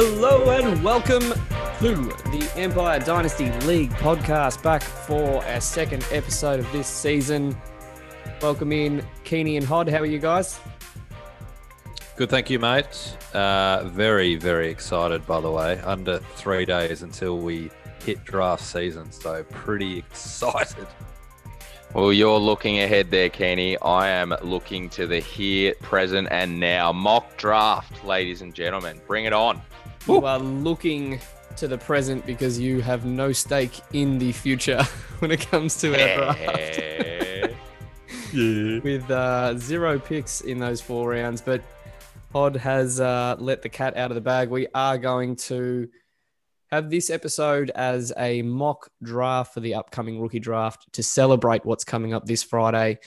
Hello and welcome to the Empire Dynasty League podcast, back for our second episode of this season. Welcome in, Keeney and Hod. How are you guys? Good, thank you, mate. Uh, very, very excited, by the way. Under three days until we hit draft season, so pretty excited. Well, you're looking ahead there, Kenny. I am looking to the here, present, and now mock draft, ladies and gentlemen. Bring it on. You are looking to the present because you have no stake in the future when it comes to our draft. With uh, zero picks in those four rounds, but Hod has uh, let the cat out of the bag. We are going to have this episode as a mock draft for the upcoming rookie draft to celebrate what's coming up this Friday.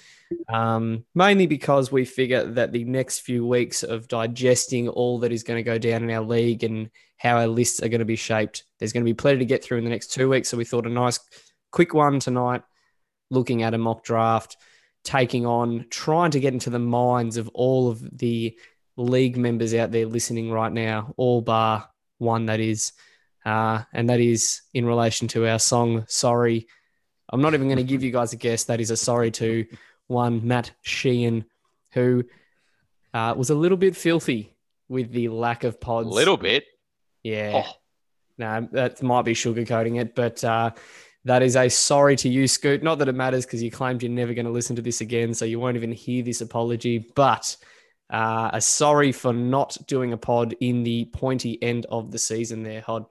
Um, mainly because we figure that the next few weeks of digesting all that is going to go down in our league and how our lists are going to be shaped, there's going to be plenty to get through in the next two weeks. So we thought a nice, quick one tonight, looking at a mock draft, taking on, trying to get into the minds of all of the league members out there listening right now, all bar one that is. Uh, and that is in relation to our song Sorry. I'm not even going to give you guys a guess. That is a sorry to one Matt Sheehan, who uh, was a little bit filthy with the lack of pods. A little bit. yeah. Oh, No, that might be sugarcoating it, but uh, that is a sorry to you, Scoot. Not that it matters because you claimed you're never going to listen to this again, so you won't even hear this apology. But uh, a sorry for not doing a pod in the pointy end of the season there, Hod.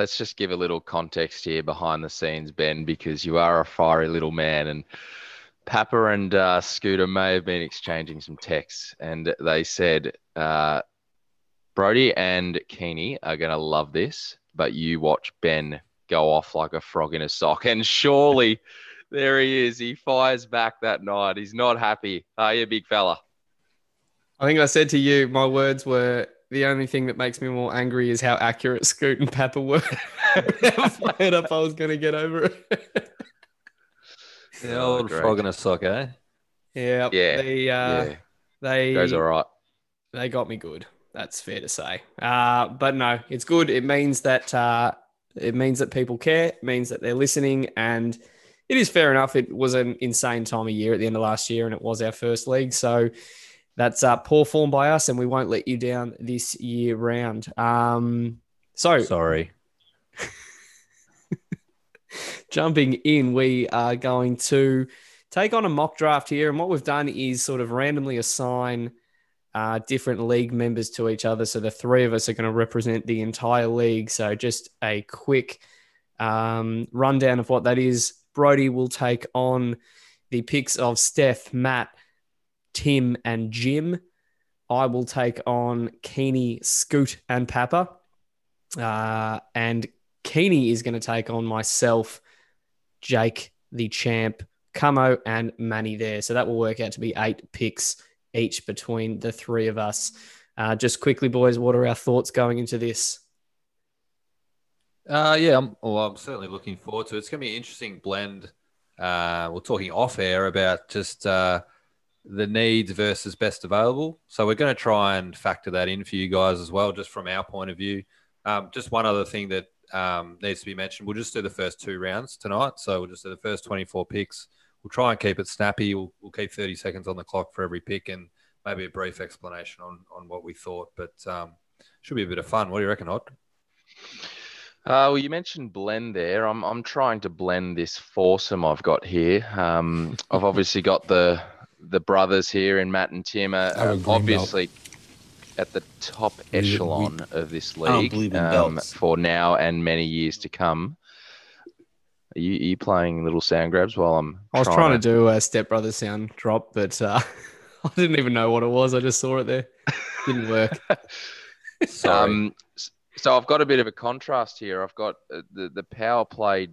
Let's just give a little context here behind the scenes, Ben, because you are a fiery little man. And Papa and uh, Scooter may have been exchanging some texts, and they said, uh, Brody and Keeney are going to love this, but you watch Ben go off like a frog in a sock. And surely there he is. He fires back that night. He's not happy. Are you, big fella? I think I said to you, my words were the only thing that makes me more angry is how accurate Scoot and Papa were. how fired up I was going to get over it. The old great. frog in a sock, eh? yeah, Yeah, They, uh, yeah, they goes all right. they got me good. That's fair to say. Uh, but no, it's good. It means that uh, it means that people care. It means that they're listening, and it is fair enough. It was an insane time of year at the end of last year, and it was our first league. So that's uh, poor form by us, and we won't let you down this year round. Um, so Sorry. jumping in, we are going to take on a mock draft here. And what we've done is sort of randomly assign uh, different league members to each other. So the three of us are going to represent the entire league. So just a quick um, rundown of what that is. Brody will take on the picks of Steph, Matt, Tim, and Jim. I will take on Keeney, Scoot, and Papa. Uh, and Keeney is going to take on myself, Jake, the champ, Camo, and Manny there. So that will work out to be eight picks each between the three of us. Uh, just quickly, boys, what are our thoughts going into this? Uh, yeah, I'm, well, I'm certainly looking forward to it. It's going to be an interesting blend. Uh, we're talking off air about just uh, the needs versus best available. So we're going to try and factor that in for you guys as well, just from our point of view. Um, just one other thing that um, needs to be mentioned. We'll just do the first two rounds tonight. So we'll just do the first 24 picks. We'll try and keep it snappy. We'll, we'll keep 30 seconds on the clock for every pick and maybe a brief explanation on, on what we thought. But um, should be a bit of fun. What do you reckon, Hod? Uh, well, you mentioned blend there. I'm I'm trying to blend this foursome I've got here. Um, I've obviously got the the brothers here, and Matt and Tim are, I have a are green belt. obviously at the top We- we- echelon of this league um, for now and many years to come. Are you, are you playing little sound grabs while I'm? I was trying to do a Step Brothers sound drop, but uh, I didn't even know what it was. I just saw it there. Didn't work. Sorry. Um, so I've got a bit of a contrast here. I've got uh, the the power play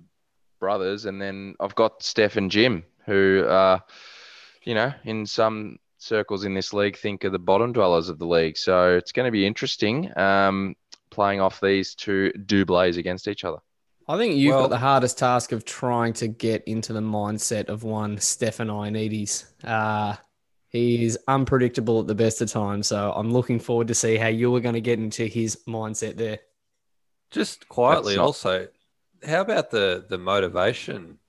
brothers, and then I've got Steph and Jim, who, uh, you know, in some circles in this league, think are the bottom dwellers of the league. So it's going to be interesting um, playing off these two doubles against each other. I think you've Well- got the hardest task of trying to get into the mindset of one Stefan Ioannidis. Uh, he is unpredictable at the best of times, so I'm looking forward to see how you are going to get into his mindset there. Just quietly, not- also, how about the the motivation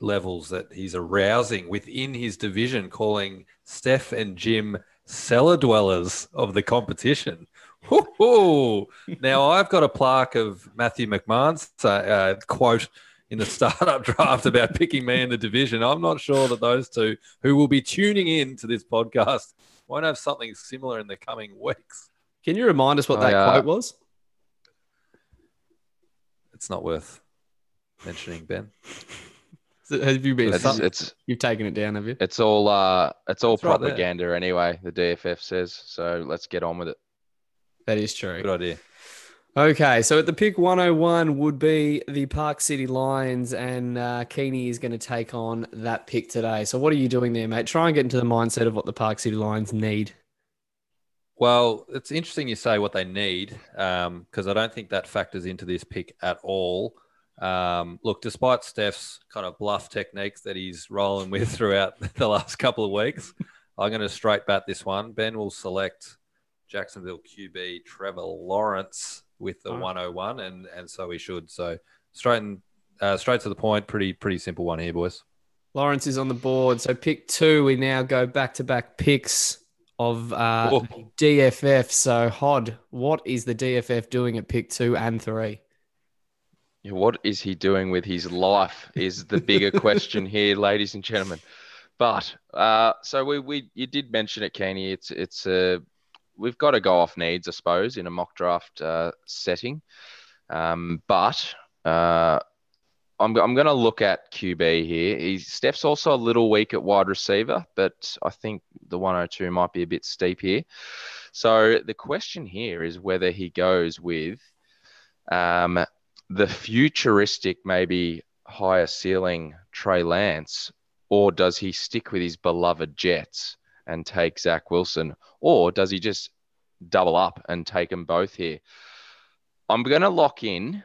levels that he's arousing within his division, calling Steph and Jim cellar dwellers of the competition? Woo-hoo! now I've got a plaque of Matthew McMahon's uh, uh, quote in the startup draft about picking me in the division. I'm not sure that those two who will be tuning in to this podcast won't have something similar in the coming weeks. Can you remind us what I, that uh, quote was? It's not worth mentioning, Ben. Is it- Have you been? It's, some- it's you've taken it down, have you? it's all uh, it's all It's right propaganda anyway. The DFF says so. Let's get on with it. That is true. Good idea. Okay, so at the pick 101 would be the Park City Lions, and uh, Keeney is going to take on that pick today. So, what are you doing there, mate? Try and get into the mindset of what the Park City Lions need. Well, it's interesting you say what they need because I don't think that factors into this pick at all. Um, look, despite Steph's kind of bluff techniques that he's rolling with throughout the last couple of weeks, I'm going to straight bat this one. Ben will select Jacksonville QB Trevor Lawrence with the Oh. 101, and and so he should. So straight and uh, straight to the point. Pretty pretty simple one here, boys. Lawrence is on the board. So, pick two, we now go back to back picks of uh. DFF. So, Hod, what is the DFF doing at pick two and three? Yeah, What is he doing with his life is the bigger question here, ladies and gentlemen. But uh, so we, we you did mention it, Keeney. It's it's a we've got to go off needs, I suppose, in a mock draft uh, setting. Um, but uh, I'm I'm going to look at QB here. He's Steph's also a little weak at wide receiver, but I think the 102 might be a bit steep here. So the question here is whether he goes with um, the futuristic, maybe higher ceiling Trey Lance, or does he stick with his beloved Jets and take Zach Wilson, or does he just double up and take them both here? I'm going to lock in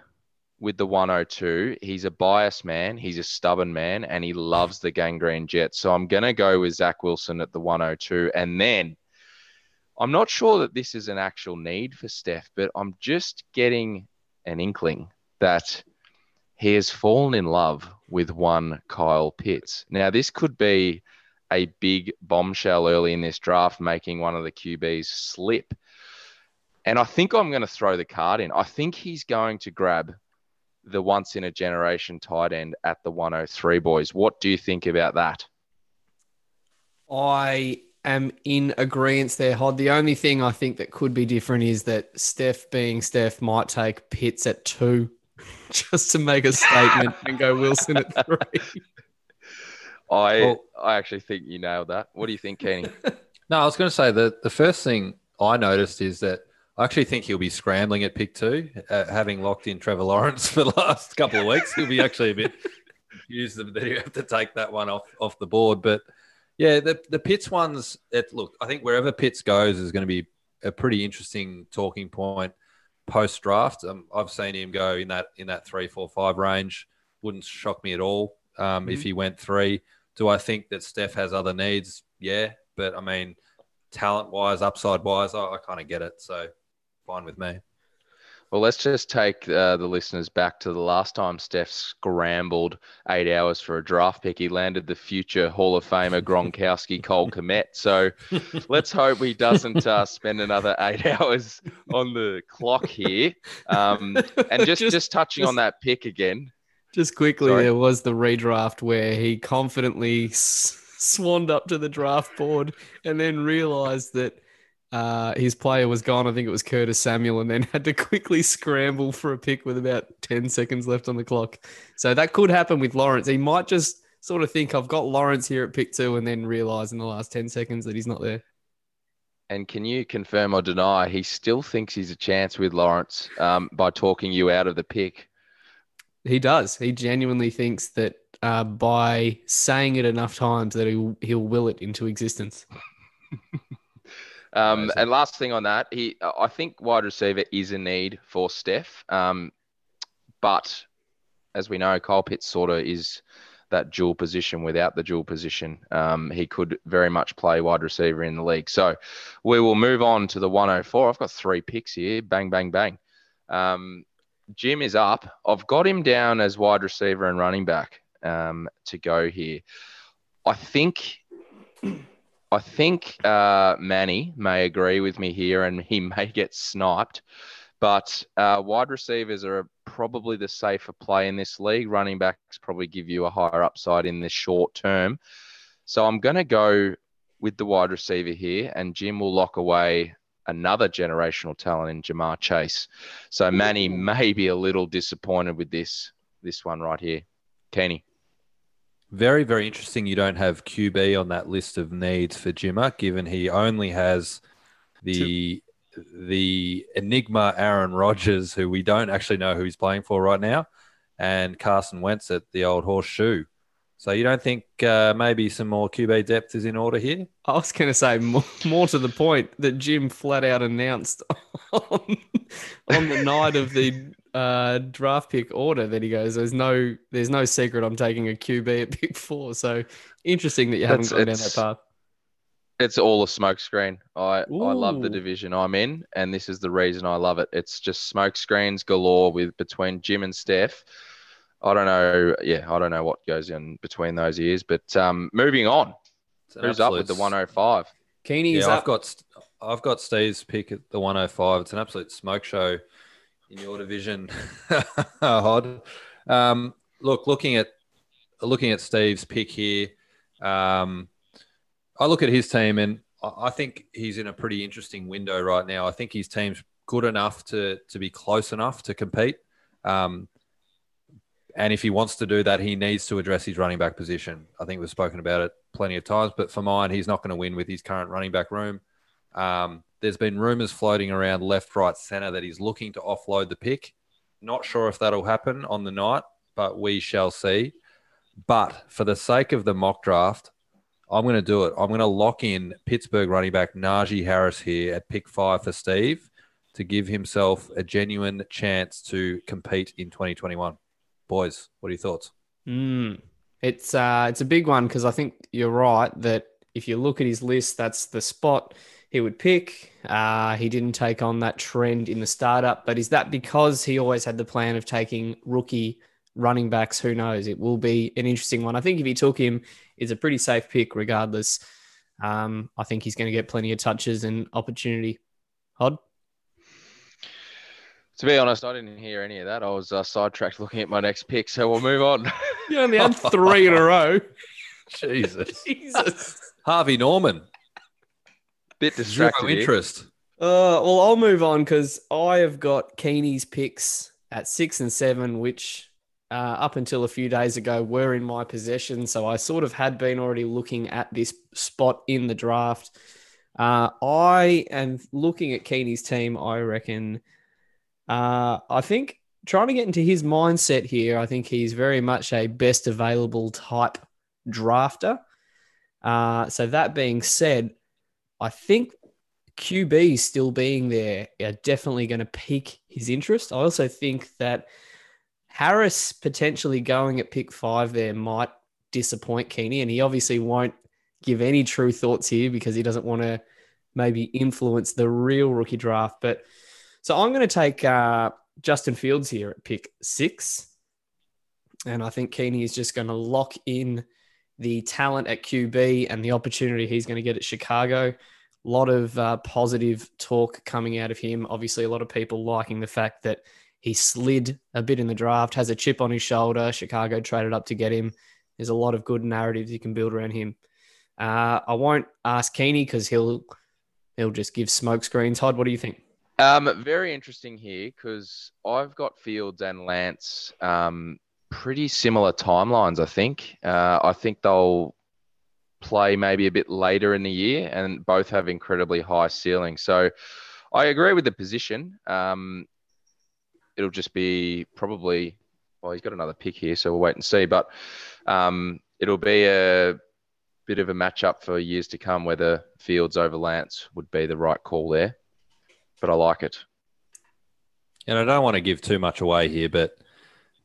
with the 102. He's a biased man, he's a stubborn man, and he loves the Gang Green Jets. So I'm going to go with Zach Wilson at the 102. And then I'm not sure that this is an actual need for Steph, but I'm just getting an inkling that he has fallen in love with one Kyle Pitts. Now, this could be a big bombshell early in this draft, making one of the QBs slip. And I think I'm going to throw the card in. I think he's going to grab the once in a generation tight end at the 103 boys. What do you think about that? I am in agreement there, Hod. The only thing I think that could be different is that Steph, being Steph, might take Pitts at two just to make a statement and go Wilson at three. I Well- I actually think you nailed that. What do you think, Kenny? No, I was going to say that the first thing I noticed is that I actually think he'll be scrambling at pick two, uh, having locked in Trevor Lawrence for the last couple of weeks. He'll be actually a bit confused that he have to take that one off off the board. But yeah, the the Pitts ones. It, look, I think wherever Pitts goes is going to be a pretty interesting talking point post draft. Um, I've seen him go in that in that three, four, five range. Wouldn't shock me at all um, if he went three. Do I think that Steph has other needs? Yeah, but I mean, talent wise, upside wise, I, I kind of get it. So fine with me. Well, let's just take uh, the listeners back to the last time Steph scrambled eight hours for a draft pick. He landed the future Hall of Famer Gronkowski Cole Kmet. So let's hope he doesn't uh, spend another eight hours on the clock here. Um, and just, just, touching on that pick again, Just quickly, Sorry. there was the redraft where he confidently s- swanned up to the draft board and then realized that uh, his player was gone. I think it was Curtis Samuel, and then had to quickly scramble for a pick with about 10 seconds left on the clock. So that could happen with Lawrence. He might just sort of think, I've got Lawrence here at pick two, and then realize in the last 10 seconds that he's not there. And can you confirm or deny he still thinks he's a chance with Lawrence um, by talking you out of the pick? He does. He genuinely thinks that uh, by saying it enough times that he'll, he'll will it into existence. um, and last thing on that, he I think wide receiver is a need for Steph. Um, but as we know, Kyle Pitts sort of is that dual position without the dual position. Um, he could very much play wide receiver in the league. So we will move on to the 104. I've got three picks here. Bang, bang, bang. Um, Jim is up. I've got him down as wide receiver and running back um, to go here. I think. I think uh, Manny may agree with me here, and he may get sniped. But uh, wide receivers are probably the safer play in this league. Running backs probably give you a higher upside in the short term. So I'm going to go with the wide receiver here, and Jim will lock away another generational talent in Ja'Marr Chase. So Manny may be a little disappointed with this this one right here. Kenny. Very, very interesting. You don't have QB on that list of needs for Jimmer, given he only has the the enigma Aaron Rodgers, who we don't actually know who he's playing for right now, and Carson Wentz at the old horseshoe. So you don't think uh, maybe some more QB depth is in order here? I was going to say more, more, to the point that Jim flat out announced on, on the night of the uh, draft pick order that he goes, "There's no, there's no secret. I'm taking a QB at pick four. So interesting that you haven't gone down that path. It's all a smokescreen. I Ooh. I love the division I'm in, and this is the reason I love it. It's just smokescreens galore with between Jim and Steph. I don't know. Yeah, I don't know what goes in between those ears, but um, moving on. Who's up with the 105? Keeney, yeah, I've got I've got Steve's pick at the 105. It's an absolute smoke show in your division, Hod. Um, look, looking at looking at Steve's pick here. Um, I look at his team and I think he's in a pretty interesting window right now. I think his team's good enough to to be close enough to compete. Um, and if he wants to do that, he needs to address his running back position. I think we've spoken about it plenty of times, but for mine, he's not going to win with his current running back room. Um, there's been rumors floating around left, right, center that he's looking to offload the pick. Not sure if that'll happen on the night, but we shall see. But for the sake of the mock draft, I'm going to do it. I'm going to lock in Pittsburgh running back Najee Harris here at pick five for Steve to give himself a genuine chance to compete in 2021. Boys, what are your thoughts? Mm, it's uh, it's a big one because I think you're right that if you look at his list, that's the spot he would pick. Uh, he didn't take on that trend in the startup, but is that because he always had the plan of taking rookie running backs, who knows? It will be an interesting one. I think if he took him, it's a pretty safe pick regardless. Um, I think he's going to get plenty of touches and opportunity. Hod? To be honest, I didn't hear any of that. I was uh, sidetracked looking at my next pick, so we'll move on. you only had three in a row. Jesus. Jesus. Harvey Norman. Bit distracted. Zero interest. Uh, well, I'll move on because I have got Keeney's picks at six and seven, which uh, up until a few days ago were in my possession. So I sort of had been already looking at this spot in the draft. Uh, I am looking at Keeney's team. I reckon. Uh, I think trying to get into his mindset here. I think he's very much a best available type drafter. Uh, so that being said, I think QB still being there are definitely going to pique his interest. I also think that Harris potentially going at pick five there might disappoint Keeney, and he obviously won't give any true thoughts here because he doesn't want to maybe influence the real rookie draft. But so I'm going to take uh, Justin Fields here at pick six, and I think Keeney is just going to lock in the talent at QB and the opportunity he's going to get at Chicago. A lot of uh, positive talk coming out of him. Obviously, a lot of people liking the fact that he slid a bit in the draft, has a chip on his shoulder. Chicago traded up to get him. There's a lot of good narratives you can build around him. Uh, I won't ask Keeney because he'll he'll just give smoke screens. Hod, what do you think? Um, very interesting here because I've got Fields and Lance um, pretty similar timelines. I think. Uh, I think they'll play maybe a bit later in the year, and both have incredibly high ceiling. So I agree with the position. Um, it'll just be probably well, he's got another pick here, so we'll wait and see. But um, it'll be a bit of a matchup for years to come whether Fields over Lance would be the right call there. But I like it. And I don't want to give too much away here, but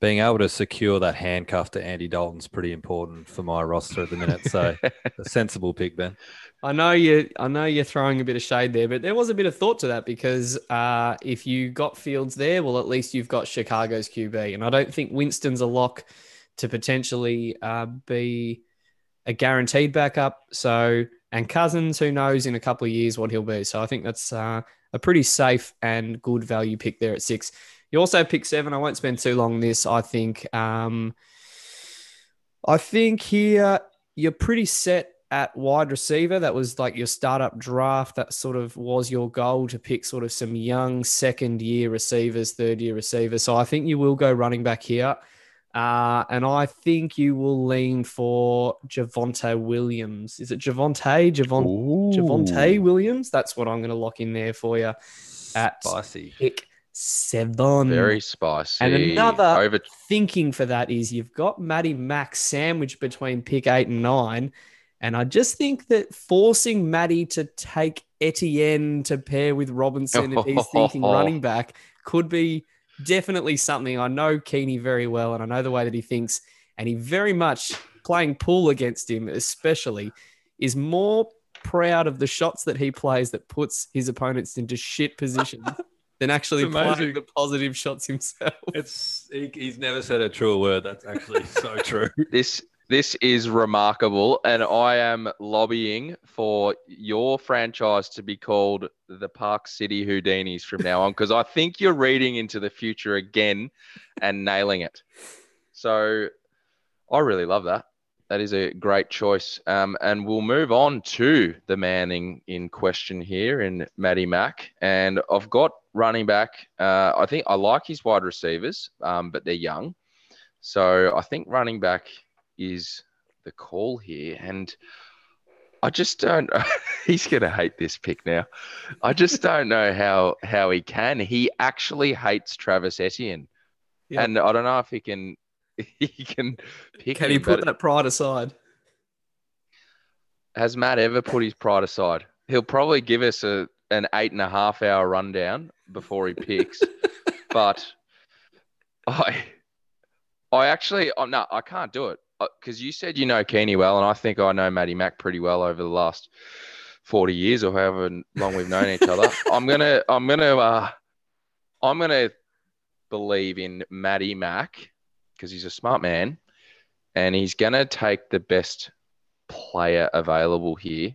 being able to secure that handcuff to Andy Dalton's pretty important for my roster at the minute. So a sensible pick, Ben. I know you. I know you're throwing a bit of shade there, but there was a bit of thought to that because uh, if you got Fields there, well, at least you've got Chicago's QB, and I don't think Winston's a lock to potentially uh, be a guaranteed backup. So, and Cousins, who knows in a couple of years what he'll be. So, I think that's uh, a pretty safe and good value pick there at six. You also pick seven. I won't spend too long on this. I think. Um, I think here you're pretty set at wide receiver. That was like your startup draft. That sort of was your goal to pick sort of some young second year receivers, third year receivers. So I think you will go running back here. Uh, and I think you will lean for Javonte Williams. Is it Javonte? Javon, Javonte Williams? That's what I'm going to lock in there for you at Spicy. pick seven. Very spicy. And another over. thinking for that is you've got Matty Max sandwiched between pick eight and nine. And I just think that forcing Matty to take Etienne to pair with Robinson if he's thinking running back could be definitely something. I know Keeney very well, and I know the way that he thinks, and he very much playing pool against him, especially, is more proud of the shots that he plays that puts his opponents into shit positions than actually playing the positive shots himself. It's he, he's never said a truer word. That's actually so true. This this is remarkable, and I am lobbying for your franchise to be called the Park City Houdinis from now on because I think you're reading into the future again and nailing it. So I really love that. That is a great choice. Um, and we'll move on to the manning in question here in Matty Mack. And I've got running back. Uh, I think I like his wide receivers, um, but they're young. So I think running back is the call here. And I just don't. he's gonna hate this pick now. I just don't know how how he can. He actually hates Travis Etienne, Yeah. and I don't know if he can. He can pick. Can he put that pride aside? Has Matt ever put his pride aside? He'll probably give us a an eight and a half hour rundown before he picks. but I, I actually, oh, no, I can't do it because you said you know Keeney well, and I think I know Matty Mack pretty well over the last forty years or however long we've known each other. I'm gonna, I'm gonna, uh, I'm gonna believe in Matty Mack because he's a smart man, and he's gonna take the best player available here.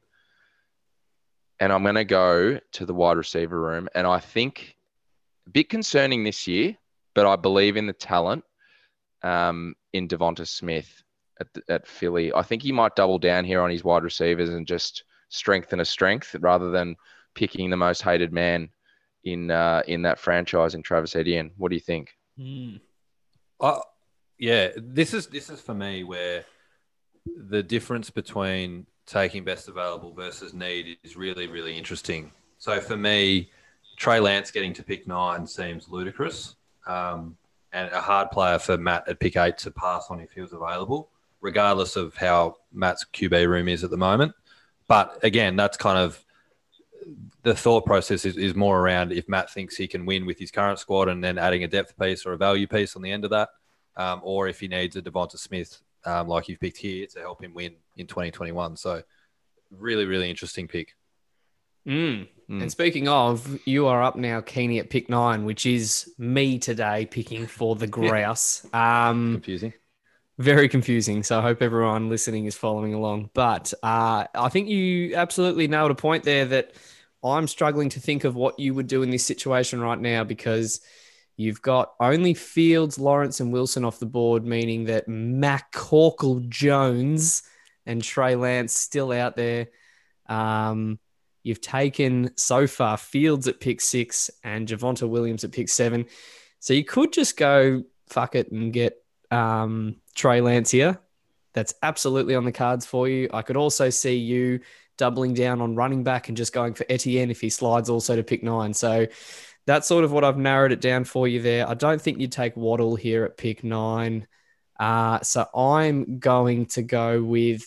And I'm going to go to the wide receiver room. And I think a bit concerning this year, but I believe in the talent um, in Devonta Smith at, at Philly. I think he might double down here on his wide receivers and just strengthen a strength rather than picking the most hated man in uh, in that franchise in Travis Etienne. What do you think? Uh, yeah, this is this is for me where the difference between taking best available versus need is really really interesting. So for me, Trey Lance getting to pick nine seems ludicrous, um, and a hard player for Matt at pick eight to pass on if he was available, regardless of how Matt's QB room is at the moment. But again, that's kind of the thought process is, is more around if Matt thinks he can win with his current squad and then adding a depth piece or a value piece on the end of that, um, or if he needs a Devonta Smith um, like you've picked here to help him win in 2021. So, really, really interesting pick. Mm. Mm. And speaking of, you are up now, Keeney at pick nine, which is me today picking for the grouse. Um, Confusing. very confusing. So I hope everyone listening is following along. But uh, I think you absolutely nailed a point there that I'm struggling to think of what you would do in this situation right now because you've got only Fields, Lawrence, and Wilson off the board, meaning that Mac Corkle Jones and Trey Lance still out there. Um, you've taken so far Fields at pick six and Javonte Williams at pick seven. So you could just go fuck it and get um, Trey Lance here. that's absolutely on the cards for you. I could also see you doubling down on running back and just going for Etienne if he slides also to pick nine. So that's sort of what I've narrowed it down for you there. I don't think you'd take Waddle here at pick nine. Uh, so I'm going to go with.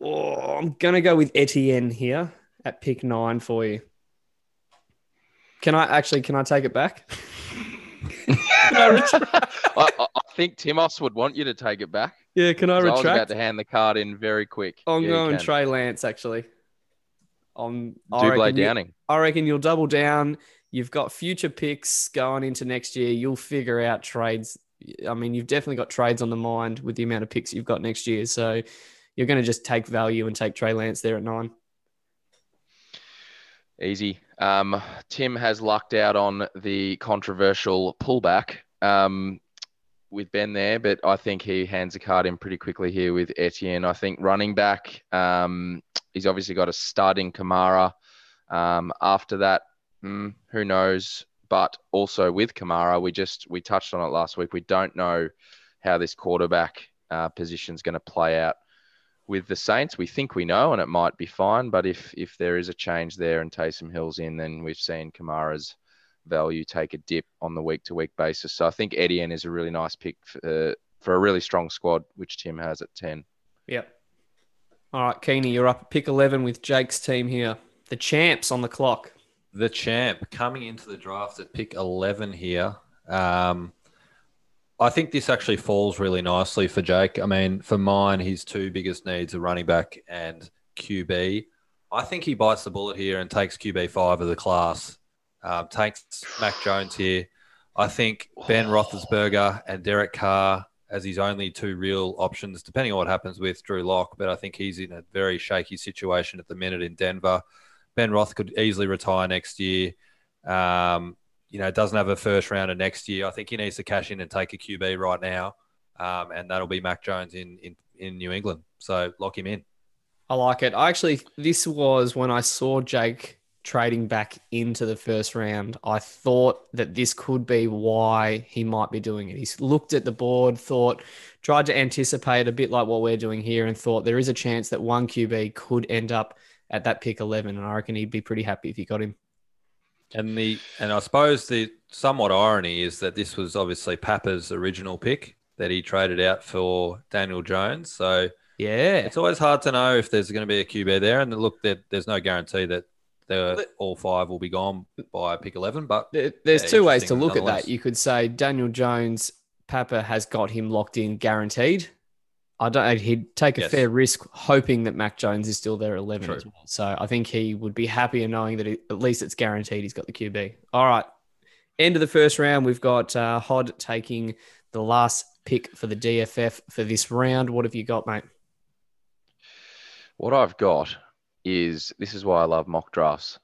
Oh, I'm going to go with Etienne here at pick nine for you. Can I actually? Can I take it back? I, I, I think Timos would want you to take it back. Yeah, can I 'cause I was about to hand the card in very quick. I'm Yeah, going. Trey Lance actually. I Dublé reckon You, I reckon you'll double down. You've got future picks going into next year. You'll figure out trades. I mean, you've definitely got trades on the mind with the amount of picks you've got next year. So you're going to just take value and take Trey Lance there at nine. Easy. Um, Tim has lucked out on the controversial pullback um, with Ben there, but I think he hands a card in pretty quickly here with Etienne. I think running back, um, he's obviously got a stud in Kamara. Um, after that, hmm, who knows? But also with Kamara, we just we touched on it last week. We don't know how this quarterback uh, position is going to play out with the Saints. We think we know, and it might be fine. But if if there is a change there and Taysom Hill's in, then we've seen Kamara's value take a dip on the week to week basis. So I think Etienne is a really nice pick for, uh, for a really strong squad, which Tim has at ten. Yep. All right, Keeney, you're up at pick 11 with Jake's team here. The champs on the clock. The champ coming into the draft at pick 11 here. Um, I think this actually falls really nicely for Jake. I mean, for mine, his two biggest needs are running back and QB. I think he bites the bullet here and takes QB five of the class. Um, takes Mac Jones here. I think Ben Roethlisberger and Derek Carr as his only two real options, depending on what happens with Drew Lock. But I think he's in a very shaky situation at the minute in Denver. Ben Roth could easily retire next year. Um, you know, doesn't have a first rounder next year. I think he needs to cash in and take a QB right now, um, and that'll be Mac Jones in, in in New England. So lock him in. I like it. I actually, this was when I saw Jake trading back into the first round. I thought that this could be why he might be doing it. He's looked at the board, thought, tried to anticipate a bit like what we're doing here, and thought there is a chance that one QB could end up at that pick 11. And I reckon he'd be pretty happy if he got him. And the and I suppose the somewhat irony is that this was obviously Papa's original pick that he traded out for Daniel Jones. So Yeah. it's always hard to know if there's going to be a QB there. And look, there, there's no guarantee that the, all five will be gone by pick 11. But There- There's Yeah, two ways to look at that. You could say Daniel Jones, Papa has got him locked in, guaranteed. I don't. He'd take a Yes. fair risk, hoping that Mac Jones is still there at eleven True. as well. So I think he would be happier knowing that he, at least it's guaranteed he's got the QB. All right, end of the first round. We've got uh, Hod taking the last pick for the DFF for this round. What have you got, mate? What I've got is this is why I love mock drafts.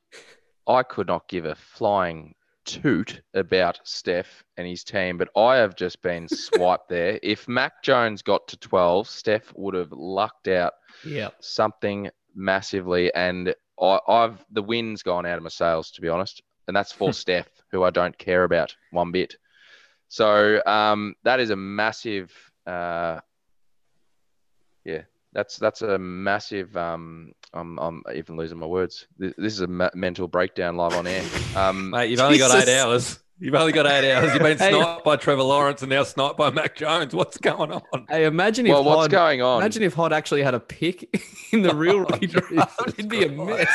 I could not give a flying toot about Steph and his team, but I have just been swiped there. If Mac Jones got to 12, Steph would have lucked out Yeah, something massively, and I, I've the wind's gone out of my sails to be honest, and that's for Steph, who I don't care about one bit. So um, that is a massive, uh, yeah, that's that's a massive. Um, I'm I'm even losing my words. This, this is a ma- mental breakdown live on air. Um, mate, you've only got eight hours. You've only got eight hours. You've been Hey. sniped by Trevor Lawrence and now sniped by Mac Jones. What's going on? Hey, imagine if well, what's Hod, going on? imagine if Hod actually had a pick in the real Oh, rookie draft. It'd be a mess.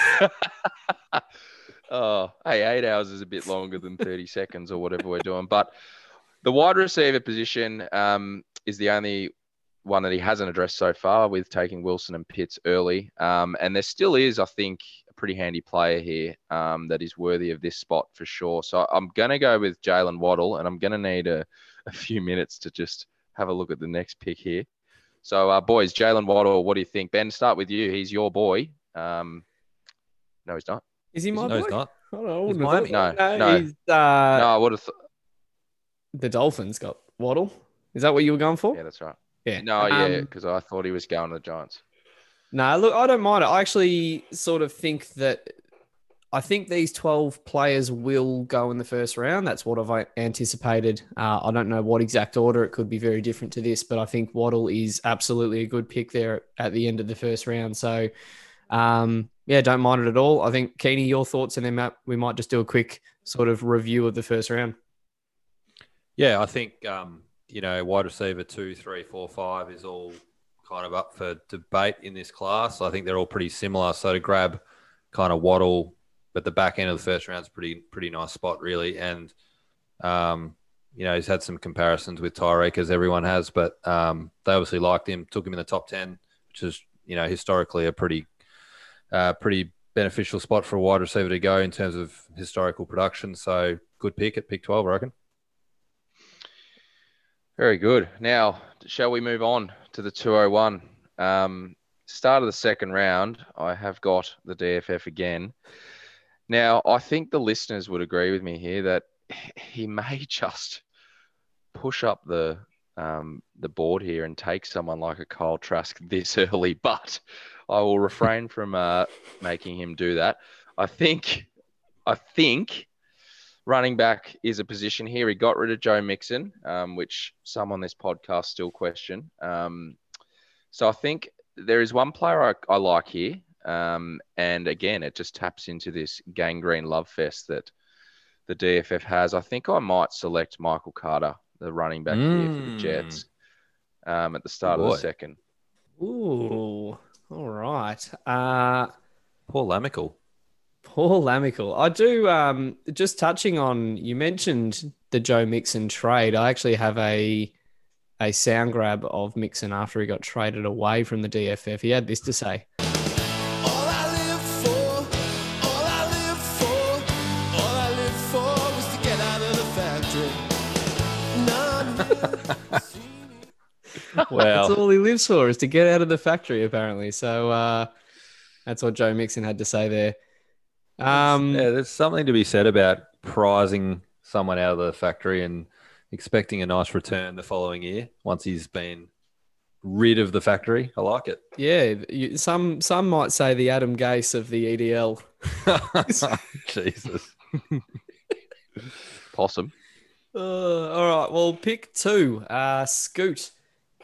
Oh, hey, eight hours is a bit longer than 30 seconds or whatever we're doing. But the wide receiver position um, is the only one that he hasn't addressed so far with taking Wilson and Pitts early. Um, and there still is, I think, a pretty handy player here um, that is worthy of this spot for sure. So I'm going to go with Jalen Waddle, and I'm going to need a, a few minutes to just have a look at the next pick here. So, uh, boys, Jalen Waddle, what do you think? Ben, start with you. He's your boy. Um, no, he's not. Is he my no, boy? he's not. I don't know. I He's wouldn't have Miami. thought- No, no. he's, uh, no, I would have. Th- The Dolphins got Waddle. Is that what you were going for? yeah, that's right. Yeah. No, yeah, Um, because I thought he was going to the Giants. No, look, I don't mind it. I actually sort of think that I think these 12 players will go in the first round. That's what I've anticipated. Uh, I don't know what exact order. It could be very different to this, but I think Waddle is absolutely a good pick there at the end of the first round. So, um, yeah, don't mind it at all. I think, Keeney, your thoughts, and then Matt, we might just do a quick sort of review of the first round. Yeah, I think, um, you know, wide receiver two, three, four, five is all kind of up for debate in this class. I think they're all pretty similar. So to grab kind of Waddle, but the back end of the first round is pretty pretty nice spot really. And um, you know he's had some comparisons with Tyreek as everyone has, but um, they obviously liked him, took him in the top ten, which is you know historically a pretty uh, pretty beneficial spot for a wide receiver to go in terms of historical production. So good pick at pick twelve, I reckon. Very good. Now, shall we move on to the 201? Um, start of the second round, I have got the DFF again. Now, I think the listeners would agree with me here that he may just push up the um, the board here and take someone like a Kyle Trask this early, but I will refrain from uh, making him do that. I think, I think, running back is a position here. He got rid of Joe Mixon, um, which some on this podcast still question. Um, so I think there is one player I, I like here, um, and again, it just taps into this Gang Green love fest that the DFF has. I think I might select Michael Carter, the running back mm. here for the Jets, um, at the start of the second. Ooh, all right. Uh, Paul Lamical. Paul Lamical. I do. Um, just touching on you mentioned the Joe Mixon trade. I actually have a a sound grab of Mixon after he got traded away from the DFF. He had this to say. well, that's all he lives for is to get out of the factory, apparently. So uh, that's what Joe Mixon had to say there. Um, yeah, there's something to be said about prizing someone out of the factory and expecting a nice return the following year once he's been rid of the factory. I like it. Yeah, you, some some might say the Adam Gase of the EDL. Jesus. Possum. Uh, all right. Well, pick two. Uh, Scoot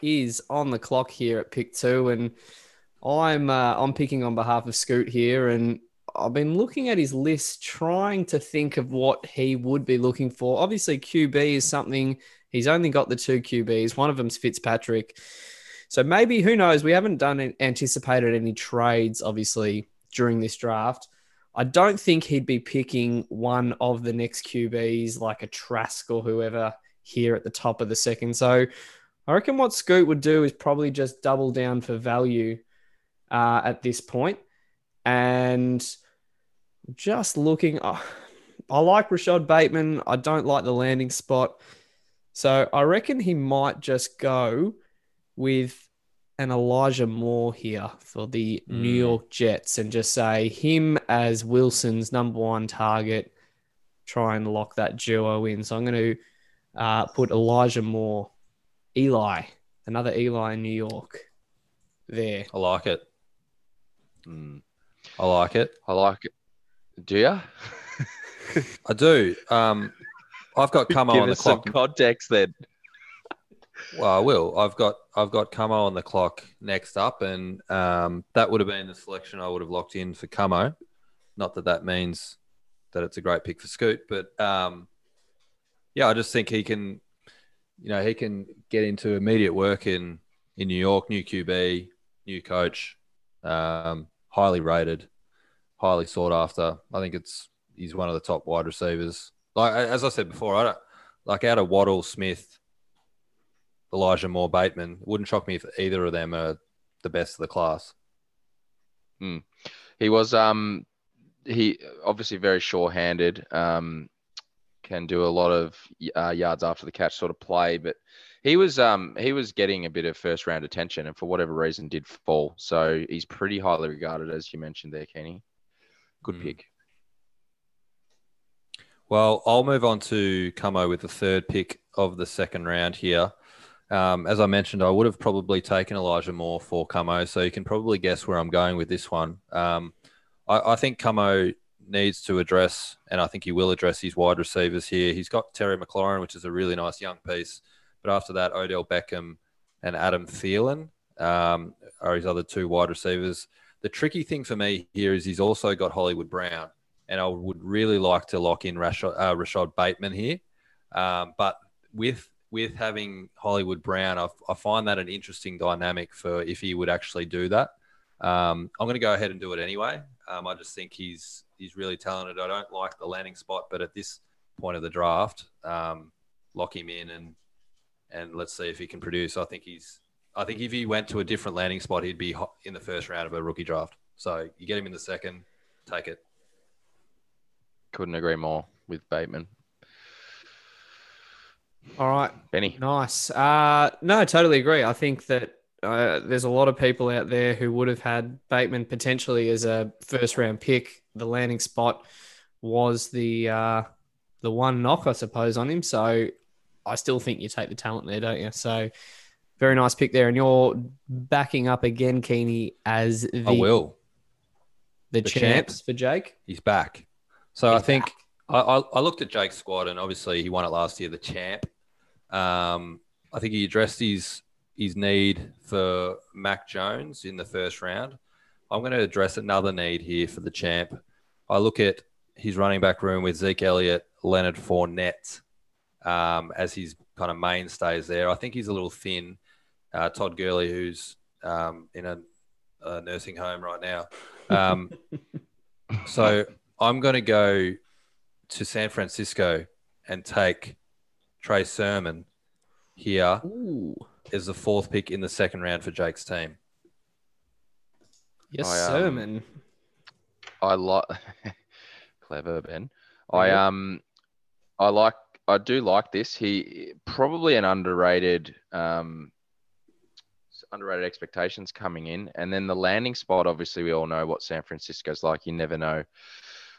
is on the clock here at pick two, and I'm uh, I'm picking on behalf of Scoot here, and I've been looking at his list, trying to think of what he would be looking for. Obviously, QB is something he's only got the two QBs. One of them's Fitzpatrick, so maybe who knows? We haven't done anticipated any trades, obviously, during this draft. I don't think he'd be picking one of the next QBs like a Trask or whoever here at the top of the second. So I reckon what Scoot would do is probably just double down for value uh, at this point. And just looking, uh, I like Rashod Bateman. I don't like the landing spot. So I reckon he might just go with an Elijah Moore here for the mm. New York Jets and just say him as Wilson's number one target. Try and lock that duo in. So I'm going to uh, put Elijah Moore, Eli, another Eli in New York. There. I like it. Mm. I like it. I like it. Do you? I do. Um, I've got Camo on the clock. Some context then. Well, I will. I've got I've got Camo on the clock next up, and um, that would have been the selection I would have locked in for Camo. Not that that means that it's a great pick for Scoot, but um, yeah, I just think he can, you know, he can get into immediate work in in New York, new QB, new coach, um, highly rated, highly sought after. I think it's he's one of the top wide receivers. Like as I said before, I don't like out of Waddle, Smith, Elijah Moore, Bateman. It wouldn't shock me if either of them are the best of the class. Hmm. He was um he obviously very sure-handed. Um, can do a lot of uh, yards after the catch sort of play, but he was um he was getting a bit of first round attention, and for whatever reason did fall. So he's pretty highly regarded, as you mentioned there, Kenny. Good mm. pick. Well, I'll move on to Camo with the third pick of the second round here. Um, as I mentioned, I would have probably taken Elijah Moore for Camo, so you can probably guess where I'm going with this one. Um, I, I, think Camo needs to address, and I think he will address his wide receivers here. He's got Terry McLaurin, which is a really nice young piece. But after that, Odell Beckham and Adam Thielen um, are his other two wide receivers. The tricky thing for me here is he's also got Hollywood Brown, and I would really like to lock in Rashod, uh, Rashod Bateman here. Um, but with with having Hollywood Brown, I, I, find that an interesting dynamic for if he would actually do that. Um, I'm going to go ahead and do it anyway. Um, I just think he's he's really talented. I don't like the landing spot, but at this point of the draft, um, lock him in and and let's see if he can produce. I think he's. I think if he went to a different landing spot, he'd be in the first round of a rookie draft. So you get him in the second, take it. Couldn't agree more with Bateman. All right, Benny. Nice. Uh, no, totally agree. I think that uh, there's a lot of people out there who would have had Bateman potentially as a first round pick. The landing spot was the uh, the one knock, I suppose, on him. So I still think you take the talent there, don't you? So very nice pick there, and you're backing up again, Keeney, as the I will the, the champs, champs for Jake. He's back. So He's I think I, I looked at Jake's squad, and obviously he won it last year, the champ. Um, I think he addressed his his need for Mac Jones in the first round. I'm going to address another need here for the champ. I look at his running back room with Zeke Elliott, Leonard Fournette um, as his kind of mainstays there. I think he's a little thin. Uh, Todd Gurley, who's um, in a, a, nursing home right now. Um, so I'm going to go to San Francisco and take Trey Sermon here Ooh. is the fourth pick in the second round for Jake's team. Yes, I, um, Sermon. I like clever Ben. I um I like I do like this. He probably an underrated um underrated expectations coming in, and then the landing spot. Obviously, we all know what San Francisco's like. You never know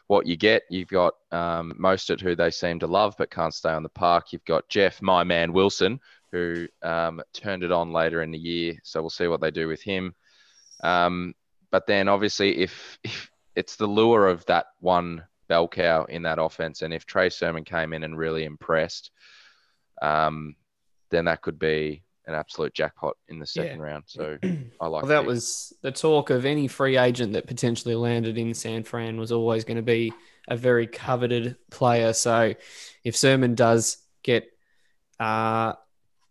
what you get. You've got um, Mostert, who they seem to love but can't stay on the park. You've got Jeff, my man Wilson, who um, turned it on later in the year. So we'll see what they do with him. Um, but then obviously, if, if it's the lure of that one bell cow in that offense, and if Trey Sermon came in and really impressed, um, then that could be an absolute jackpot in the second yeah. round. So I like well, that. Was the talk of any free agent that potentially landed in San Fran was always going to be a very coveted player. So if Sermon does get uh,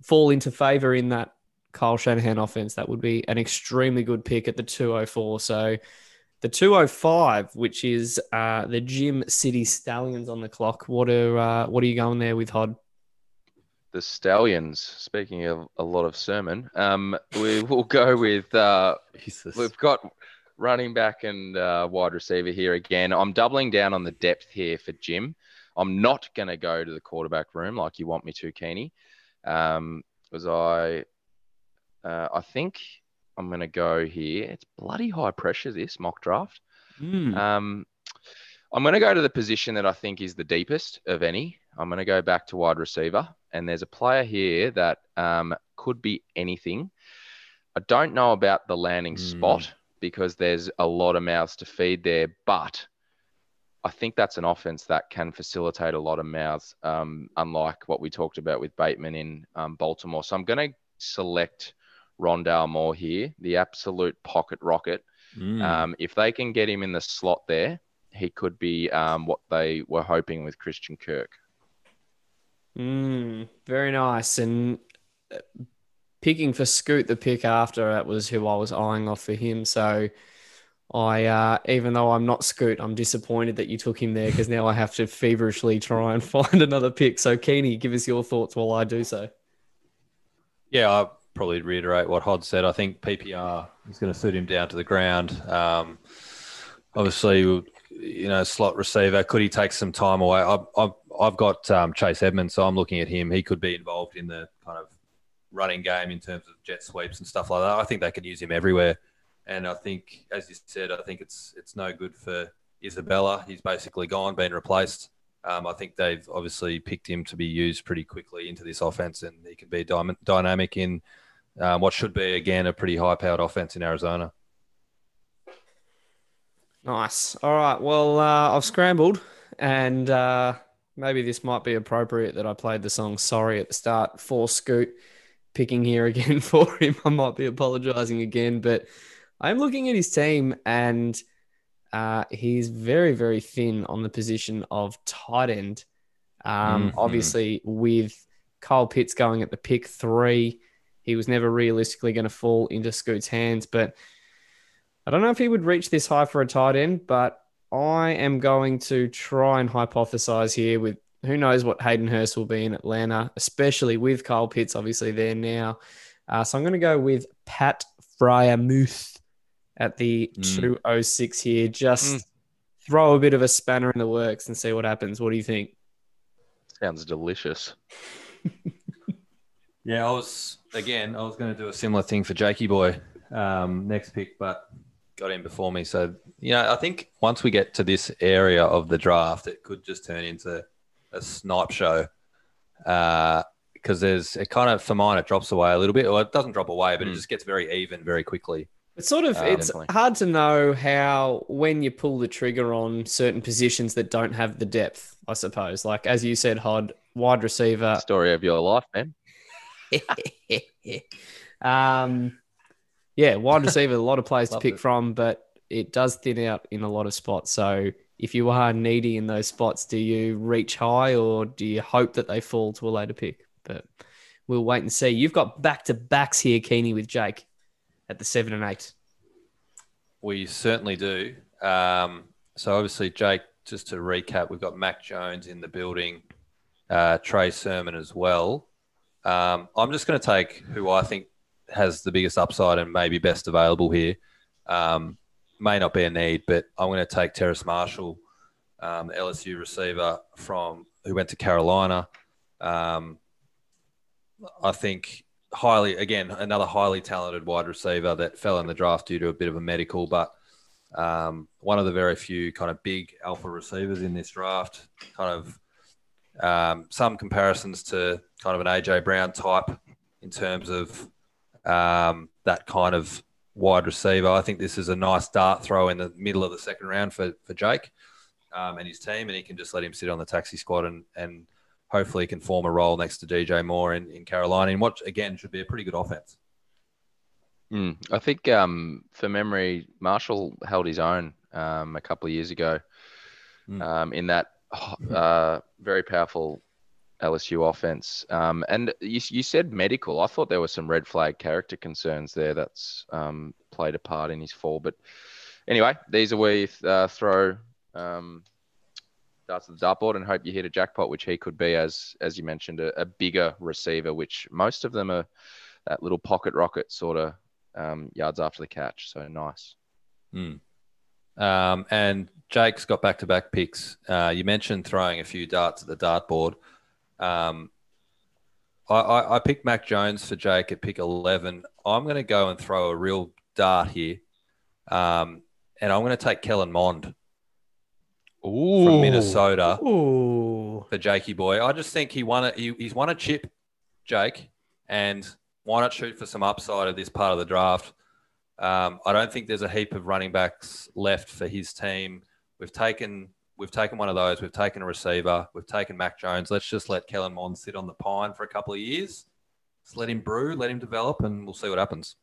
fall into favor in that Kyle Shanahan offense, that would be an extremely good pick at the 204. So the 205, which is uh, the Gym City Stallions on the clock. What are uh, what are you going there with Hod? The Stallions. Speaking of a lot of sermon, um, we will go with. Uh, we've got running back and uh, wide receiver here again. I'm doubling down on the depth here for Jim. I'm not going to go to the quarterback room like you want me to, Keeney, um, because I, uh, I think I'm going to go here. It's bloody high pressure this mock draft. Mm. Um, I'm going to go to the position that I think is the deepest of any. I'm going to go back to wide receiver and there's a player here that um, could be anything. I don't know about the landing mm. spot because there's a lot of mouths to feed there, but I think that's an offense that can facilitate a lot of mouths, um, unlike what we talked about with Bateman in um, Baltimore. So I'm going to select Rondale Moore here, the absolute pocket rocket. Mm. Um, if they can get him in the slot there, he could be um, what they were hoping with Christian Kirk. Mm, very nice. And uh, picking for Scoot the pick after that was who I was eyeing off for him. So I, uh, even though I'm not Scoot, I'm disappointed that you took him there because now I have to feverishly try and find another pick. So Keeney, give us your thoughts while I do so. Yeah, I'll probably reiterate what Hod said. I think PPR is going to suit him down to the ground. Um, obviously, you know, slot receiver. Could he take some time away? I, I, I've got um, Chase Edmonds, so I'm looking at him. He could be involved in the kind of running game in terms of jet sweeps and stuff like that. I think they could use him everywhere. And I think, as you said, I think it's it's no good for Isabella. He's basically gone, been replaced. Um, I think they've obviously picked him to be used pretty quickly into this offense, and he can be dy- dynamic in um, what should be again a pretty high-powered offense in Arizona. Nice. All right. Well, uh, I've scrambled, and uh, maybe this might be appropriate that I played the song "Sorry" at the start for Scoot. Picking here again for him. I might be apologising again, but I'm looking at his team, and uh, he's very, very thin on the position of tight end. Um, Mhm. Obviously, with Kyle Pitts going at the pick three, he was never realistically going to fall into Scoot's hands. But I don't know if he would reach this high for a tight end, but I am going to try and hypothesize here with who knows what Hayden Hurst will be in Atlanta, especially with Kyle Pitts obviously there now. Uh, so I'm going to go with Pat Freiermuth at the Mm. 206 here. Just Mm. throw a bit of a spanner in the works and see what happens. What do you think? Sounds delicious. Yeah, I was again. I was going to do a similar thing for Jakey Boy um, next pick, but got in before me. So you know, I think once we get to this area of the draft, it could just turn into a snipe show because there's it kind of for mine it drops away a little bit, or it doesn't drop away, but it Mm. just gets very even very quickly. It's sort of Uh, it's Definitely. hard to know how when you pull the trigger on certain positions that don't have the depth, I suppose. Like as you said, Hod, wide receiver. Story of your life, man. um yeah, wide receiver, a lot of players to pick it. from, but it does thin out in a lot of spots. So if you are needy in those spots, do you reach high or do you hope that they fall to a later pick? But we'll wait and see. You've got back to backs here, Keeney, with Jake at the seven and eight. We certainly do. Um, so obviously, Jake. Just to recap, we've got Mac Jones in the building, uh, Trey Sermon as well. Um, I'm just going to take who I think has the biggest upside and maybe best available here. Um, may not be a need, but I'm going to take Terrace Marshall, um, LSU receiver from who went to Carolina. Um, I think highly again another highly talented wide receiver that fell in the draft due to a bit of a medical, but um, one of the very few kind of big alpha receivers in this draft. Kind of um, some comparisons to kind of an AJ Brown type in terms of um, that kind of wide receiver. I think this is a nice dart throw in the middle of the second round for for Jake um, and his team, and he can just let him sit on the taxi squad and and hopefully can form a role next to DJ Moore in, in Carolina in what again should be a pretty good offense. Mm, I think um, for memory, Marshall held his own um, a couple of years ago Mm. um, in that uh, very powerful LSU offense. Um, and you, you said medical. I thought there were some red flag character concerns there that's um, played a part in his fall. But anyway, these are where you uh, throw um, darts at the dartboard and hope you hit a jackpot, which he could be, as as you mentioned, a, a bigger receiver, which most of them are that little pocket rocket sort of um, yards after the catch. So nice. Um, and Jake's got back to back picks. Uh, you mentioned throwing a few darts at the dartboard. Um, I, I, I picked Mac Jones for Jake at pick 11. I'm going to go and throw a real dart here. Um, and I'm going to take Kellen Mond Ooh. from Minnesota Ooh. for Jakey boy. I just think he won it. He, he's won a chip, Jake, and why not shoot for some upside of this part of the draft? Um, I don't think there's a heap of running backs left for his team. We've taken we've taken one of those. We've taken a receiver. We've taken Mac Jones. Let's just let Kellen Mond sit on the pine for a couple of years. Just let him brew, let him develop, and we'll see what happens.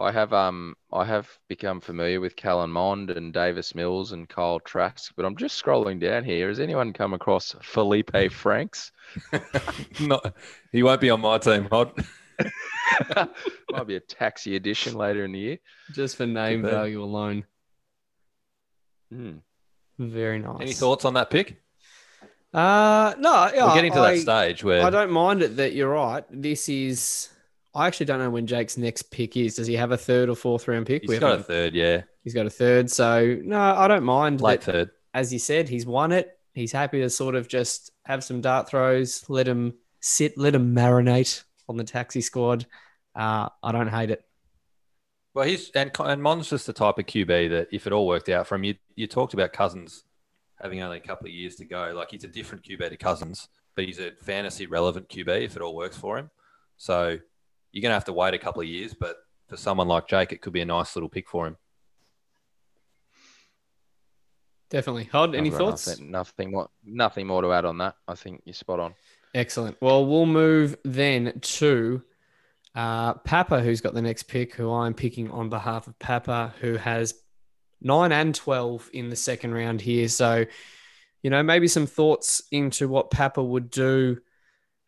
I have um I have become familiar with Kellen Mond and Davis Mills and Kyle Trask, but I'm just scrolling down here. Has anyone come across Felipe Franks? Not, he won't be on my team, Hod. Might be a taxi edition later in the year. Just for name value alone. Hmm. Very nice. Any thoughts on that pick? Uh, no, yeah, We're getting to I, that stage where I don't mind it that you're right. This is. I actually don't know when Jake's next pick is. Does he have a third or fourth round pick? he's We got a third, yeah, he's got a third. So no, I don't mind. late that- third. as you said, he's won it. He's happy to sort of just have some dart throws, let him sit, let him marinate on the taxi squad. Uh, I don't hate it. Well, he's and and Mond's just the type of QB that if it all worked out for him, you you talked about Cousins having only a couple of years to go. Like he's a different QB to Cousins, but he's a fantasy relevant QB if it all works for him. So you're gonna have to wait a couple of years, but for someone like Jake, it could be a nice little pick for him. Definitely. Hod, any I've thoughts? Nothing, nothing more. Nothing more to add on that. I think you're spot on. Excellent. Well, we'll move then to uh, Papa, who's got the next pick, who I'm picking on behalf of Papa, who has nine and 12 in the second round here. So, you know, maybe some thoughts into what Papa would do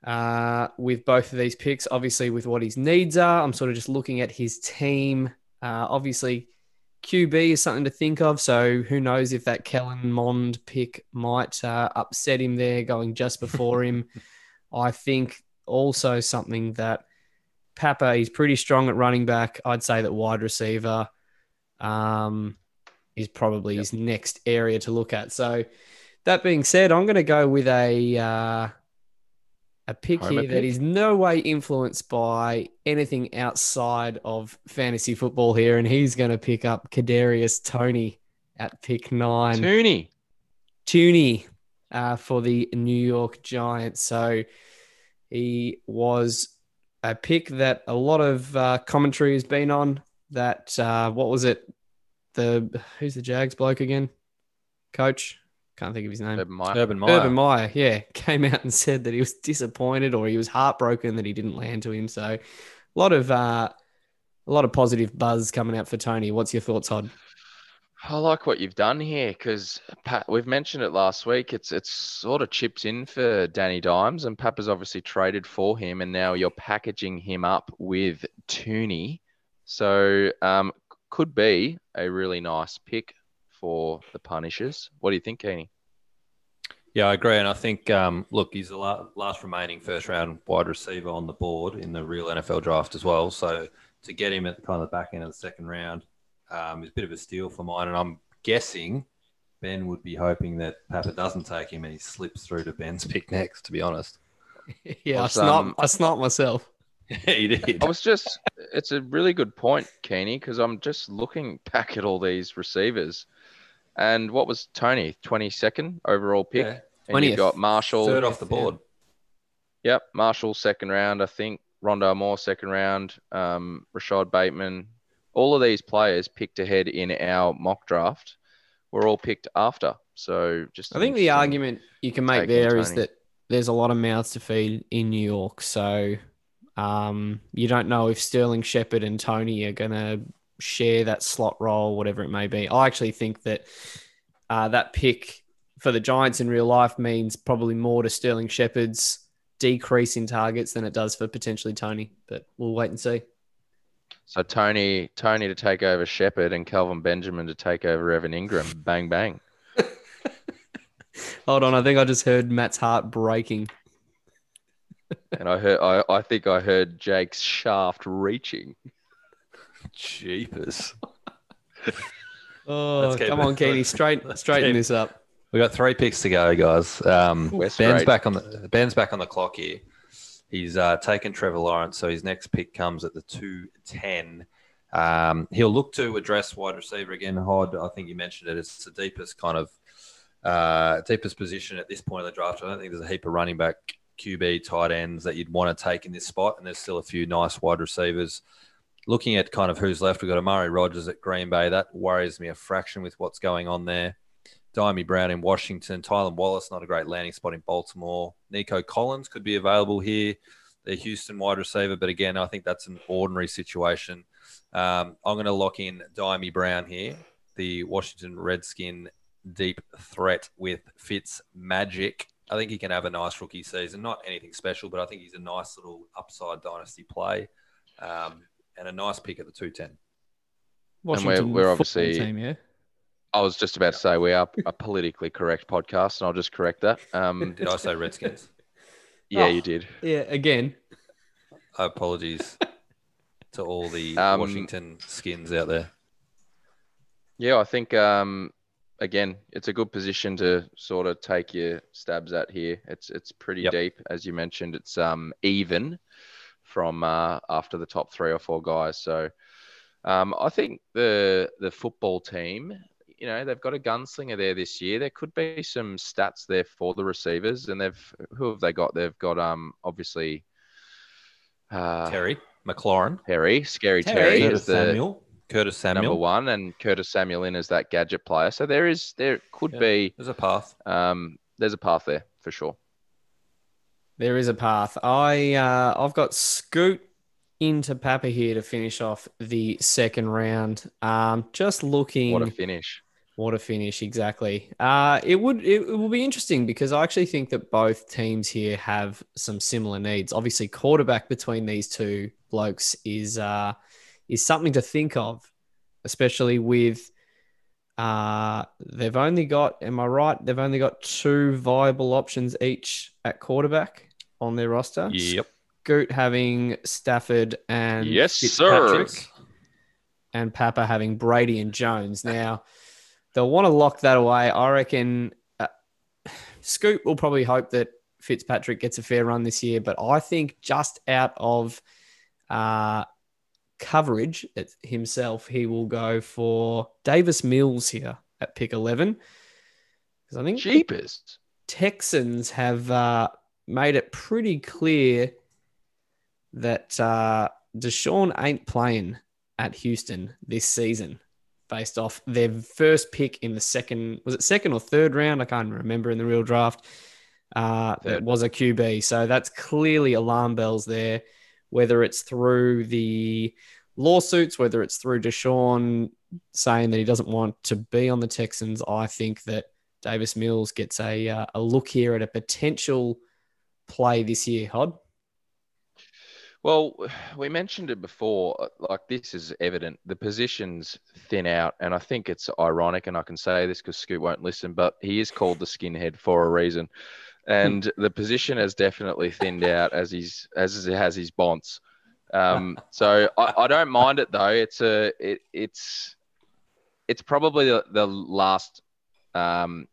uh, with both of these picks. Obviously, with what his needs are, I'm sort of just looking at his team. Uh, obviously, QB is something to think of. So who knows if that Kellen Mond pick might uh, upset him there going just before him. I think also something that Papa, he's pretty strong at running back. I'd say that wide receiver um, is probably his next area to look at. So that being said, I'm going to go with a uh, a pick Homer here that pick? is no way influenced by anything outside of fantasy football here, and he's going to pick up Kadarius Toney at pick nine. Tooney. Tooney uh, for the New York Giants. So he was a pick that a lot of uh, commentary has been on. That uh, what was it? The who's the Jags bloke again? Coach, can't think of his name. Urban Meyer. Urban Meyer. Urban Meyer, yeah, came out and said that he was disappointed or he was heartbroken that he didn't land to him. So, a lot of uh, a lot of positive buzz coming out for Toney. What's your thoughts, Hod? I like what you've done here because Pat, we've mentioned it last week. It's it's sort of chipped in for Danny Dimes, and Papa's obviously traded for him, and now you're packaging him up with Tooney. So um, could be a really nice pick for the Punishers. What do you think, Keeney? Yeah, I agree. And I think, um, look, he's the last remaining first round wide receiver on the board in the real NFL draft as well. So to get him at the kind of the back end of the second round um, is a bit of a steal for mine. And I'm guessing Ben would be hoping that Papa doesn't take him and he slips through to Ben's pick next, to be honest. yeah, I Was, snot, um, I snot myself. he did. I was just, it's a really good point, Keeney, because I'm just looking back at all these receivers. And what was Toney? 22nd overall pick. Yeah. And you 20th. got Marshall. Third off the board. Yep. Marshall, second round, I think. Rondale Moore, second round. Um, Rashod Bateman. All of these players picked ahead in our mock draft were all picked after. So just. I think the argument you can make there is that there's a lot of mouths to feed in New York. So um, you don't know if Sterling Shepard and Toney are going to share that slot role, whatever it may be. I actually think that uh, that pick for the Giants in real life means probably more to Sterling Shepard's decrease in targets than it does for potentially Toney. But we'll wait and see. So Toney, Toney to take over Shepard and Kelvin Benjamin to take over Evan Engram. Bang bang. Hold on, I think I just heard Matt's heart breaking. And I heard, I, I think I heard Jake's shaft reaching. Jeepers. Oh, come on, Keely, straighten let's straighten this up. We got three picks to go, guys. Um, Ben's straight. back on the Ben's back on the clock here. He's uh, taken Trevor Lawrence, so his next pick comes at the two ten. Um, he'll look to address wide receiver again. Hod, I think you mentioned it. It's the deepest kind of uh, deepest position at this point of the draft. I don't think there's a heap of running back, QB, tight ends that you'd want to take in this spot, and there's still a few nice wide receivers. Looking at kind of who's left, we've got Amari Rogers at Green Bay. That worries me a fraction with what's going on there. Dyami Brown in Washington, Tylan Wallace, not a great landing spot in Baltimore. Nico Collins could be available here, the Houston wide receiver, but again, I think that's an ordinary situation. Um, I'm going to lock in Dyami Brown here, the Washington Redskin deep threat with Fitz Magic. I think he can have a nice rookie season. Not anything special, but I think he's a nice little upside dynasty play um, and a nice pick at the 210. we're- we're football obviously- team, yeah. I was just about to say we are a politically correct podcast, and I'll just correct that. Um, Did I say Redskins? yeah, Oh. you did. Yeah, again. Apologies to all the Um, Washington skins out there. Yeah, I think um, again, it's a good position to sort of take your stabs at here. It's it's pretty Yep. deep, as you mentioned. It's um even from uh, after the top three or four guys. So um, I think the the football team, you know, they've got a gunslinger there this year. There could be some stats there for the receivers, and they've who have they got? They've got um obviously uh, Terry McLaurin, Terry, scary Terry. Terry, Curtis is the Samuel. Curtis Samuel. number one, and Curtis Samuel in as that gadget player. So there is there could Yeah. be There's a path. um, there's a path there for sure. There is a path. I uh, I've got Scoot into Papa here to finish off the second round. Um, just looking What a finish! What a finish, exactly. Uh, it would it, it will be interesting because I actually think that both teams here have some similar needs. Obviously, quarterback between these two blokes is uh, is something to think of, especially with uh, they've only got. Am I right? They've only got two viable options each at quarterback on their roster. Yep. Scoot having Stafford and Yes, sir. And Papa having Brady and Jones. Now, they'll want to lock that away. I reckon uh, Scoot will probably hope that Fitzpatrick gets a fair run this year, but I think just out of uh, coverage himself, he will go for Davis Mills here at pick 11. Because I think the Jeepers! Texans have uh, made it pretty clear that uh, Deshaun ain't playing at Houston this season, based off their first pick in the second was it second or third round? I can't remember in the real draft. Uh, Third. was a QB, so that's clearly alarm bells there. Whether it's through the lawsuits, whether it's through Deshaun saying that he doesn't want to be on the Texans, I think that Davis Mills gets a uh, a look here at a potential play this year. Hod. Well, we mentioned it before. uh, Like this is evident. The positions thin out, and I think it's ironic. And I can say this because Scoot won't listen, but he is called the skinhead for a reason. And the position has definitely thinned out as he's as it has his bonds. Um, so I, I don't mind it though. It's a it, it's it's probably the, the last um,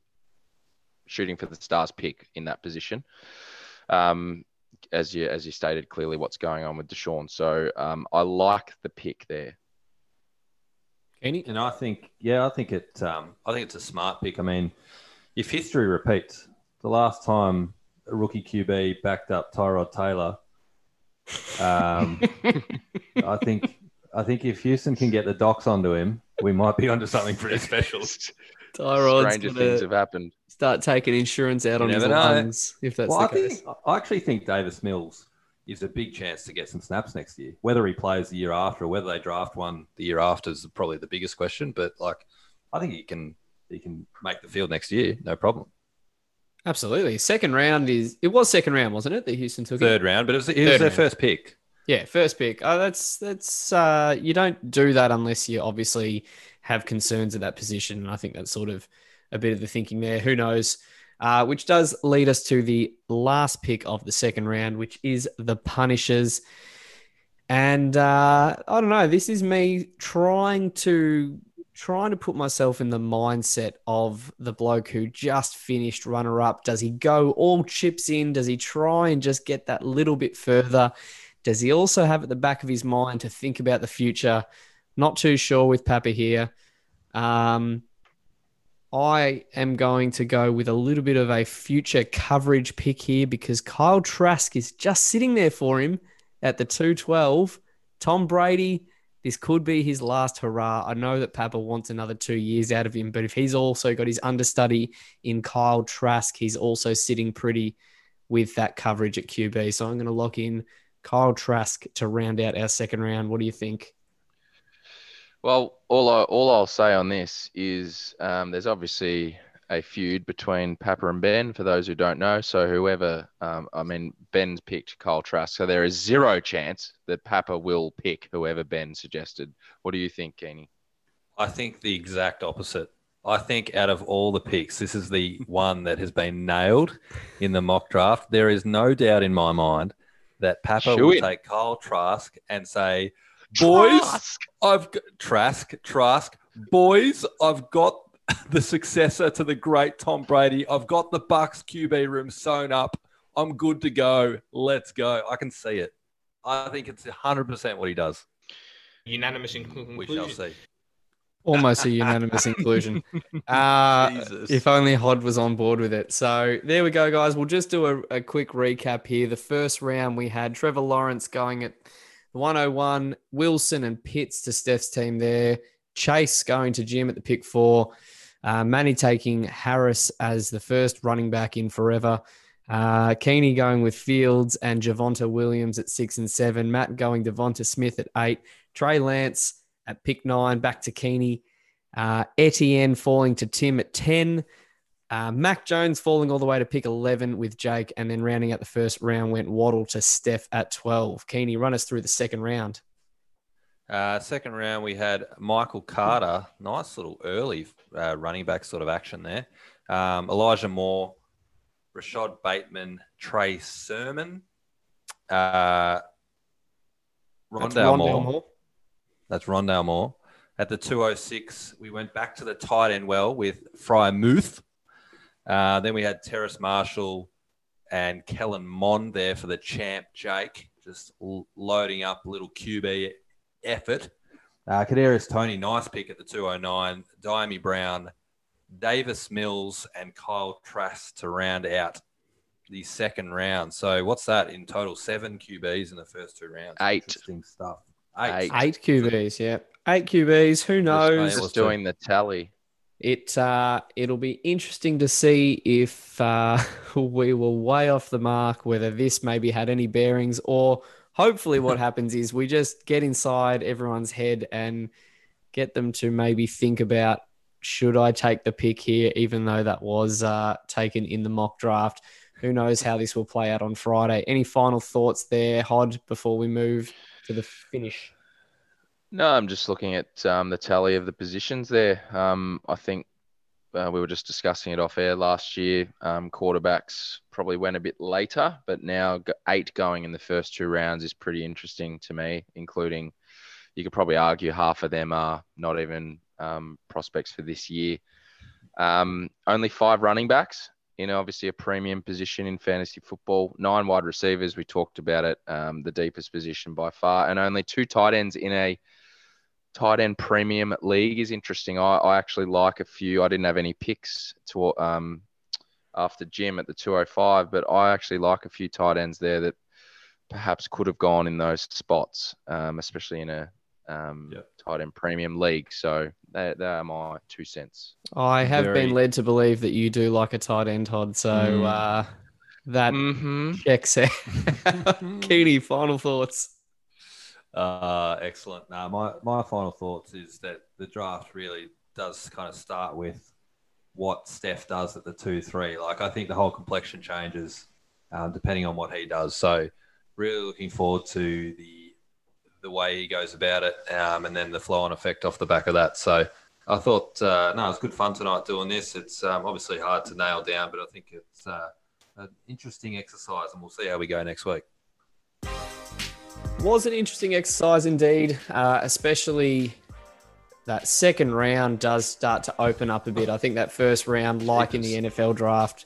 shooting for the stars pick in that position. Um, as you as you stated clearly what's going on with Deshaun. So um, I like the pick there. Kenny? And I think, yeah, I think it. Um, I think it's a smart pick. I mean, if history repeats, the last time a rookie QB backed up Tyrod Taylor, um, I think, I think if Houston can get the docs onto him, we might be onto something pretty special. Tyrod's Stranger things have happened. Start taking insurance out on his know. lungs if that's well, I the case. think I actually think Davis Mills is a big chance to get some snaps next year. Whether he plays the year after or whether they draft one the year after is probably the biggest question. But like, I think he can he can make the field next year, no problem. Absolutely. Second round is it was second round, wasn't it? That Houston took it. Third round, but it was, it was their round. first pick. Yeah, first pick. Oh, that's that's uh, you don't do that unless you obviously have concerns at that position, and I think that's sort of a bit of the thinking there. Who knows? Uh, which does lead us to the last pick of the second round, which is the Punishers. And uh, I don't know. This is me trying to trying to put myself in the mindset of the bloke who just finished runner up. Does he go all chips in? Does he try and just get that little bit further? Does he also have at the back of his mind to think about the future? Not too sure with Papa here. Um, I am going to go with a little bit of a future coverage pick here because Kyle Trask is just sitting there for him at the 212. Tom Brady, this could be his last hurrah. I know that Papa wants another two years out of him, but if he's also got his understudy in Kyle Trask, he's also sitting pretty with that coverage at QB. So I'm going to lock in Kyle Trask to round out our second round. What do you think? Well, all I, all I'll say on this is um, there's obviously a feud between Papa and Ben. For those who don't know, so whoever, um, I mean, Ben's picked Kyle Trask, so there is zero chance that Papa will pick whoever Ben suggested. What do you think, Keeney? I think the exact opposite. I think out of all the picks, this is the one that has been nailed in the mock draft. There is no doubt in my mind that Papa Shoo will take Kyle Trask and say, Boys, Trask! I've got Trask, Trask, boys, I've got the successor to the great Tom Brady. I've got the Bucs QB room sewn up. I'm good to go. Let's go. I can see it. I think it's 100% what he does. Unanimous in conclusion. We shall see. Almost a unanimous inclusion. Uh, Jesus. if only Hod was on board with it. So there we go, guys. We'll just do a, a quick recap here. The first round we had Trevor Lawrence going at 101, Wilson and Pitts to Steph's team there. Chase going to Jim at the pick four. Uh, Manny taking Harris as the first running back in forever. Uh, Keeney going with Fields and Javonte Williams at six and seven. Matt going Devonta Smith at eight. Trey Lance at pick nine. Back to Keeney. Uh, Etienne falling to Tim at 10. Uh, Mac Jones falling all the way to pick 11 with Jake. And then rounding out the first round went Waddle to Steph at 12. Keeney, run us through the second round. Uh, second round, we had Michael Carter. Nice little early uh, running back sort of action there. Um, Elijah Moore, Rashod Bateman, Trey Sermon, uh, That's Rondale, Rondale Moore. Moore. That's Rondale Moore. At the 206, we went back to the tight end well with Freiermuth. Uh, then we had Terrace Marshall and Kellen Mond there for the champ Jake, just l- loading up a little QB effort. Uh, Kadarius Toney, nice pick at the 209. Dyami Brown, Davis Mills, and Kyle Trask to round out the second round. So what's that in total? Seven QBs in the first two rounds. Eight. Interesting stuff. Eight. Eight QBs, yeah. Eight QBs. Who knows? mate. Just doing the tally. It uh, it'll be interesting to see if uh, we were way off the mark, whether this maybe had any bearings, or hopefully what happens is we just get inside everyone's head and get them to maybe think about should I take the pick here, even though that was uh, taken in the mock draft. Who knows how this will play out on Friday? Any final thoughts there, Hod, before we move to the finish? No, I'm just looking at um, the tally of the positions there. Um, I think uh, we were just discussing it off air last year. Um, quarterbacks probably went a bit later, but now eight going in the first two rounds is pretty interesting to me, including you could probably argue half of them are not even um, prospects for this year. Um, only five running backs in obviously a premium position in fantasy football. Nine wide receivers, we talked about it, um, the deepest position by far, and only two tight ends in a tight end premium league is interesting. I, I actually like a few. I didn't have any picks to um, after Jim at the 205, but I actually like a few tight ends there that perhaps could have gone in those spots, um, especially in a um, Yep. tight end premium league. So they, they are my two cents. I have Very- been led to believe that you do like a tight end, Todd. So Mm. uh, that Mm-hmm. checks out. Keeney, final thoughts. Uh, excellent. Now, my, my final thoughts is that the draft really does kind of start with what Steph does at the 2 3. Like, I think the whole complexion changes um, depending on what he does. So, really looking forward to the the way he goes about it um, and then the flow on effect off the back of that. So, I thought, uh, no, it was good fun tonight doing this. It's um, obviously hard to nail down, but I think it's uh, an interesting exercise, and we'll see how we go next week. Was an interesting exercise indeed, uh, especially that second round does start to open up a bit. I think that first round, like in the NFL draft,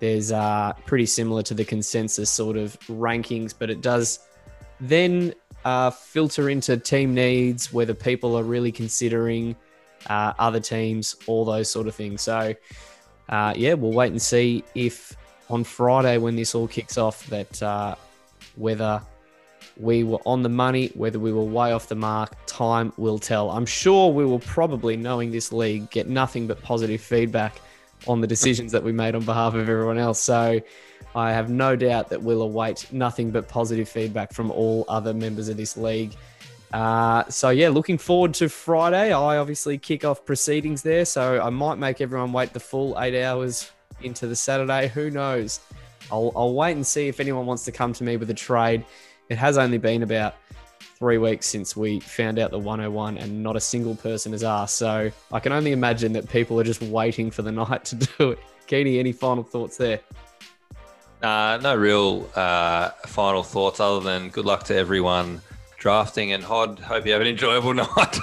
there's uh, pretty similar to the consensus sort of rankings, but it does then uh, filter into team needs, whether people are really considering uh, other teams, all those sort of things. So, uh, yeah, we'll wait and see if on Friday when this all kicks off that uh, whether we were on the money, whether we were way off the mark, time will tell. I'm sure we will probably, knowing this league, get nothing but positive feedback on the decisions that we made on behalf of everyone else. So I have no doubt that we'll await nothing but positive feedback from all other members of this league. Uh, so yeah, looking forward to Friday. I obviously kick off proceedings there, so I might make everyone wait the full eight hours into the Saturday. Who knows? I'll, I'll wait and see if anyone wants to come to me with a trade. It has only been about three weeks since we found out the 101, and not a single person has asked. So I can only imagine that people are just waiting for the night to do it. Keeney, any final thoughts there? Uh, no real uh, final thoughts other than good luck to everyone drafting and Hod. Hope you have an enjoyable night.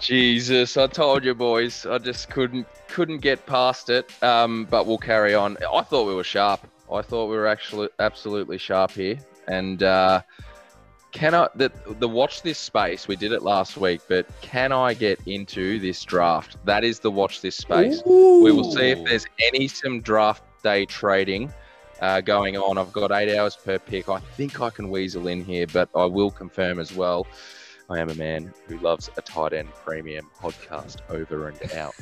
Jesus, I told you, boys. I just couldn't couldn't get past it. Um, but we'll carry on. I thought we were sharp. I thought we were actually absolutely sharp here. And uh, can I the the watch this space? We did it last week, but can I get into this draft? That is the watch this space. We will see if there's any some draft day trading uh, going on. I've got eight hours per pick. I think I can weasel in here, but I will confirm as well. I am a man who loves a tight end premium podcast. Over and out.